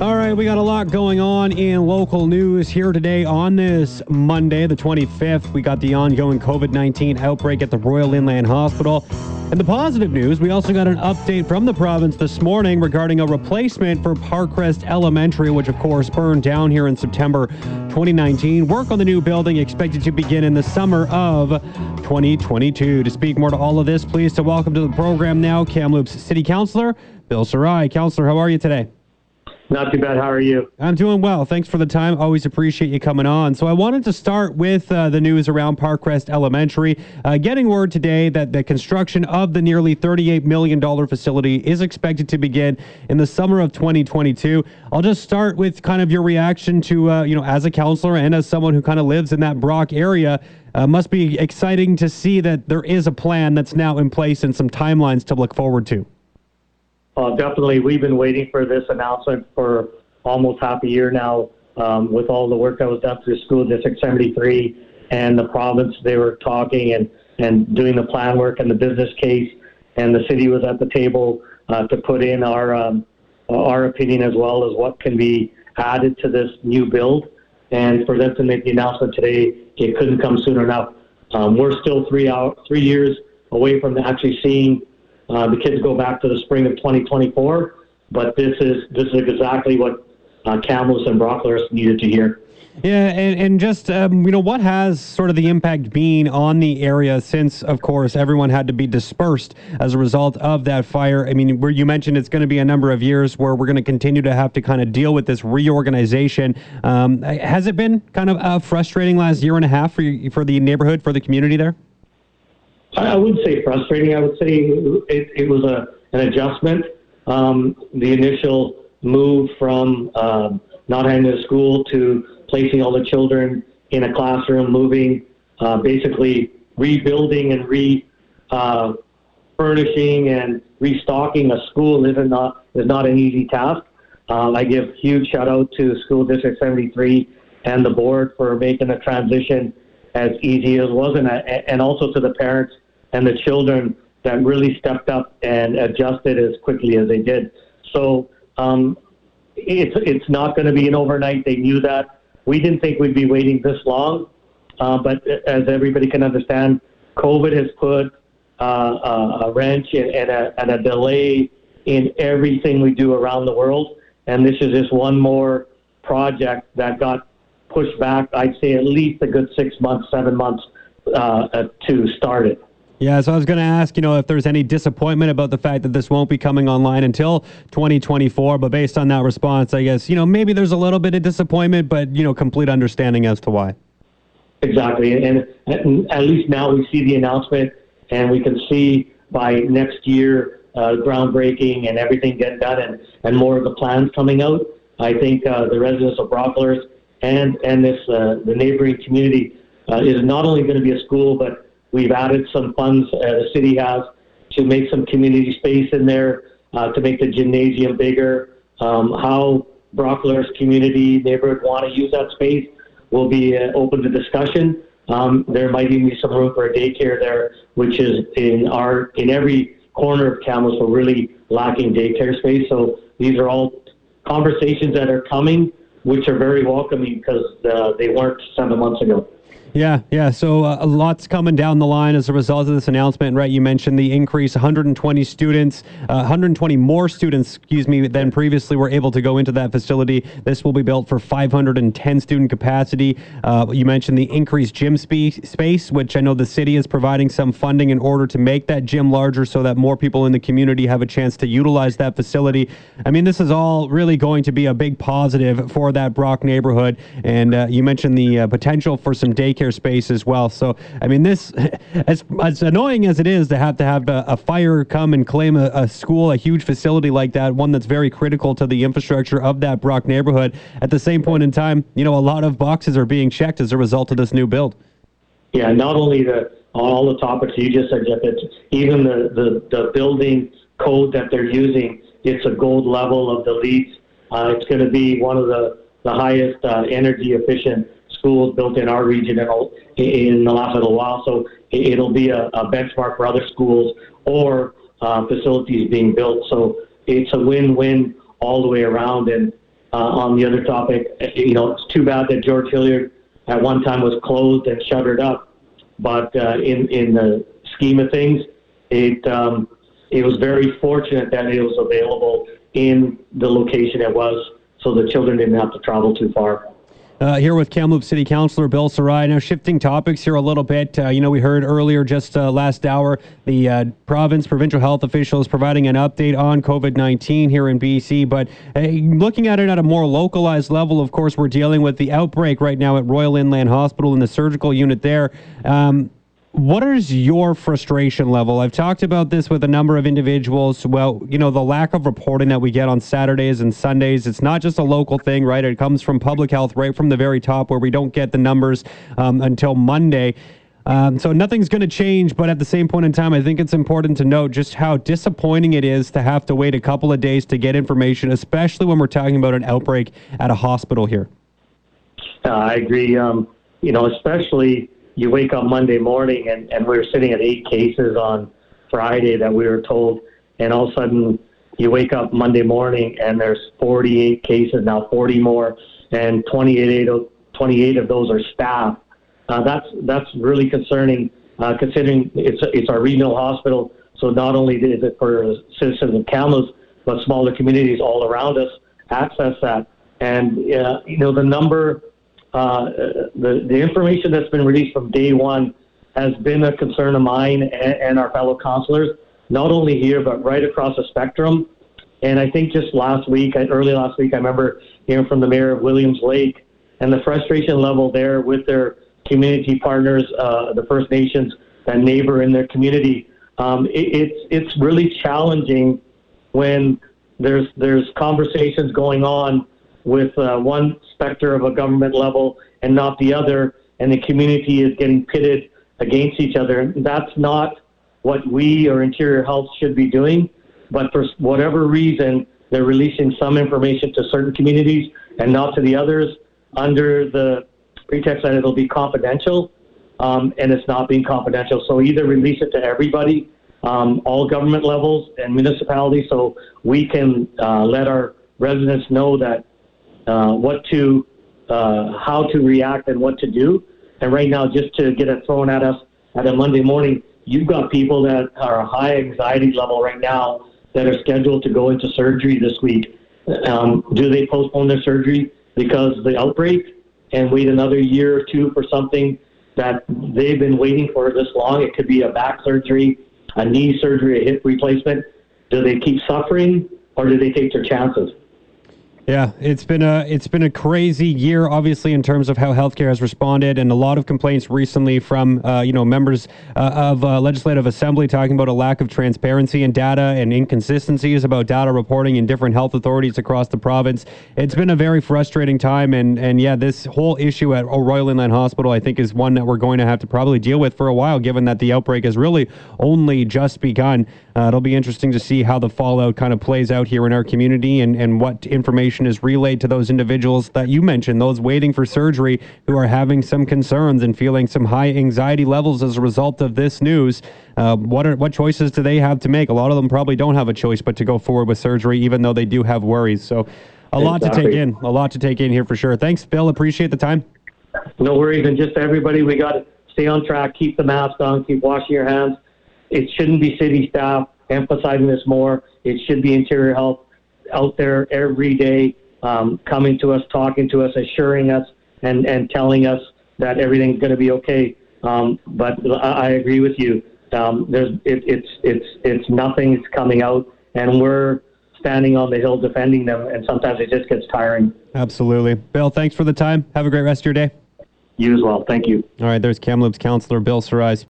All right, we got a lot going on in local news here today on this Monday, the 25th. We got the ongoing COVID 19 outbreak at the Royal Inland Hospital. And the positive news, we also got an update from the province this morning regarding a replacement for Parkcrest Elementary, which of course burned down here in September 2019. Work on the new building expected to begin in the summer of 2022. To speak more to all of this, please to welcome to the program now Kamloops City Councilor Bill Sarai. Councilor, how are you today? Not too bad. How are you? I'm doing well. Thanks for the time. Always appreciate you coming on. So I wanted to start with uh, the news around Parkcrest Elementary. Uh, getting word today that the construction of the nearly $38 million facility is expected to begin in the summer of 2022. I'll just start with kind of your reaction to, uh, you know, as a counselor and as someone who kind of lives in that Brock area. Uh, must be exciting to see that there is a plan that's now in place and some timelines to look forward to. Uh, definitely, we've been waiting for this announcement for almost half a year now. Um, with all the work that was done through School District 73 and the province, they were talking and and doing the plan work and the business case, and the city was at the table uh, to put in our um, our opinion as well as what can be added to this new build. And for them to make the announcement today, it couldn't come soon enough. Um, we're still three out three years away from actually seeing uh, the kids go back to the spring of 2024, but this is this is exactly what uh, and Brocklehurst needed to hear. Yeah, and, and just, um, you know, what has sort of the impact been on the area since, of course, everyone had to be dispersed as a result of that fire? I mean, where you mentioned it's going to be a number of years where we're going to continue to have to kind of deal with this reorganization. Um, has it been kind of a frustrating last year and a half for, you, for the neighborhood, for the community there? I wouldn't say frustrating. I would say it, it was a, an adjustment. Um, the initial move from uh, not having a school to placing all the children in a classroom, moving, uh, basically rebuilding and re uh, furnishing and restocking a school is not is not an easy task. Um, I give huge shout out to School District 73 and the board for making the transition as easy as it was, and, and also to the parents and the children that really stepped up and adjusted as quickly as they did. So um, it's it's not going to be an overnight. They knew that. We didn't think we'd be waiting this long, uh, but as everybody can understand, COVID has put uh, a wrench and, and, a, and a delay in everything we do around the world. And this is just one more project that got pushed back. I'd say at least a good six months, seven months uh, to start it. Yeah, so I was going to ask, you know, if there's any disappointment about the fact that this won't be coming online until 2024. But based on that response, I guess, you know, maybe there's a little bit of disappointment, but, you know, complete understanding as to why. Exactly. And, at least now we see the announcement and we can see by next year uh, groundbreaking and everything getting done and, and more of the plans coming out. I think uh, the residents of Brocklehurst and, and this, uh, the neighboring community uh, is not only going to be a school, but We've added some funds uh, the city has to make some community space in there uh, to make the gymnasium bigger. Um, how Brocklehurst community neighborhood want to use that space will be uh, open to discussion. Um, there might even be some room for a daycare there, which is in our in every corner of Kamloops. We're really lacking daycare space. So these are all conversations that are coming, which are very welcoming because uh, they weren't seven months ago. Yeah, yeah. So uh, a lot's coming down the line as a result of this announcement, right? You mentioned the increase 120 students, uh, 120 more students, excuse me, than previously were able to go into that facility. This will be built for 510 student capacity. Uh, you mentioned the increased gym spe- space, which I know the city is providing some funding in order to make that gym larger so that more people in the community have a chance to utilize that facility. I mean, this is all really going to be a big positive for that Brock neighborhood. And uh, you mentioned the uh, potential for some daycare space as well. So, I mean, this, as, as annoying as it is to have to have a, a fire come and claim a, a, school, a huge facility like that, one that's very critical to the infrastructure of that Brock neighborhood, at the same point in time, you know, a lot of boxes are being checked as a result of this new build. Yeah, not only the all the topics you just said, Jeff, it's even the, the, the building code that they're using, it's a gold level of the LEED. Uh, it's going to be one of the, the highest uh, energy efficient schools built in our region in, in the last little while. So it'll be a, a benchmark for other schools or uh, facilities being built. So it's a win-win all the way around. And uh, on the other topic, you know, it's too bad that George Hilliard at one time was closed and shuttered up. But uh, in in the scheme of things, it um, it was very fortunate that it was available in the location it was, so the children didn't have to travel too far. Uh, here with Kamloops City Councilor Bill Sarai. Now, shifting topics here a little bit. Uh, you know, we heard earlier, just uh, last hour, the uh, province provincial health officials providing an update on COVID 19 here in BC. But uh, looking at it at a more localized level, of course, we're dealing with the outbreak right now at Royal Inland Hospital in the surgical unit there. Um, what is your frustration level? I've talked about this with a number of individuals. Well, you know, the lack of reporting that we get on Saturdays and Sundays, it's not just a local thing, right? It comes from public health right from the very top where we don't get the numbers um, until Monday. Um, so nothing's going to change, but at the same point in time, I think it's important to note just how disappointing it is to have to wait a couple of days to get information, especially when we're talking about an outbreak at a hospital here. Uh, I agree. Um, you know, especially you wake up Monday morning and, and we were sitting at eight cases on Friday that we were told, and all of a sudden you wake up Monday morning and there's 48 cases now, 40 more, and 28 of, 28 of those are staff. Uh, that's that's really concerning, uh, considering it's it's our regional hospital. So not only is it for citizens of Kamloops, but smaller communities all around us access that. And uh, you know the number uh, the, the information that's been released from day one has been a concern of mine and, and our fellow counselors, not only here, but right across the spectrum. And I think just last week, early last week, I remember hearing from the mayor of Williams Lake and the frustration level there with their community partners, uh, the First Nations that neighbor in their community. Um, it, it's it's really challenging when there's there's conversations going on with uh, one specter of a government level and not the other, and the community is getting pitted against each other. That's not what we or Interior Health should be doing. But for whatever reason, they're releasing some information to certain communities and not to the others under the pretext that it'll be confidential, um, and it's not being confidential. So either release it to everybody, um, all government levels and municipalities, so we can uh, let our residents know that uh, what to, uh, how to react and what to do. And right now, just to get it thrown at us at a Monday morning, you've got people that are high anxiety level right now that are scheduled to go into surgery this week. Um, do they postpone their surgery because the outbreak and wait another year or two for something that they've been waiting for this long? It could be a back surgery, a knee surgery, a hip replacement. Do they keep suffering or do they take their chances? Yeah, it's been a it's been a crazy year, obviously, in terms of how healthcare has responded, and a lot of complaints recently from uh, you know members uh, of uh, legislative assembly talking about a lack of transparency in data and inconsistencies about data reporting in different health authorities across the province. It's been a very frustrating time, and and yeah, this whole issue at Royal Inland Hospital, I think, is one that we're going to have to probably deal with for a while, given that the outbreak has really only just begun. Uh, it'll be interesting to see how the fallout kind of plays out here in our community and and what information information is relayed to those individuals that you mentioned, those waiting for surgery who are having some concerns and feeling some high anxiety levels as a result of this news. Uh, what are what choices do they have to make? A lot of them probably don't have a choice but to go forward with surgery, even though they do have worries. So, a exactly. lot to take in. A lot to take in here for sure. Thanks, Bill. Appreciate the time. No worries, and just everybody, we got to stay on track. Keep the mask on. Keep washing your hands. It shouldn't be city staff emphasizing this more. It should be interior health out there every day, um, coming to us, talking to us, assuring us, and, and telling us that everything's going to be okay. Um, but I, I agree with you. Um, there's it, it's it's it's nothing's coming out, and we're standing on the hill defending them, and sometimes it just gets tiring. Absolutely, Bill. Thanks for the time. Have a great rest of your day. You as well. Thank you. All right. There's Kamloops Councillor Bill Sarais.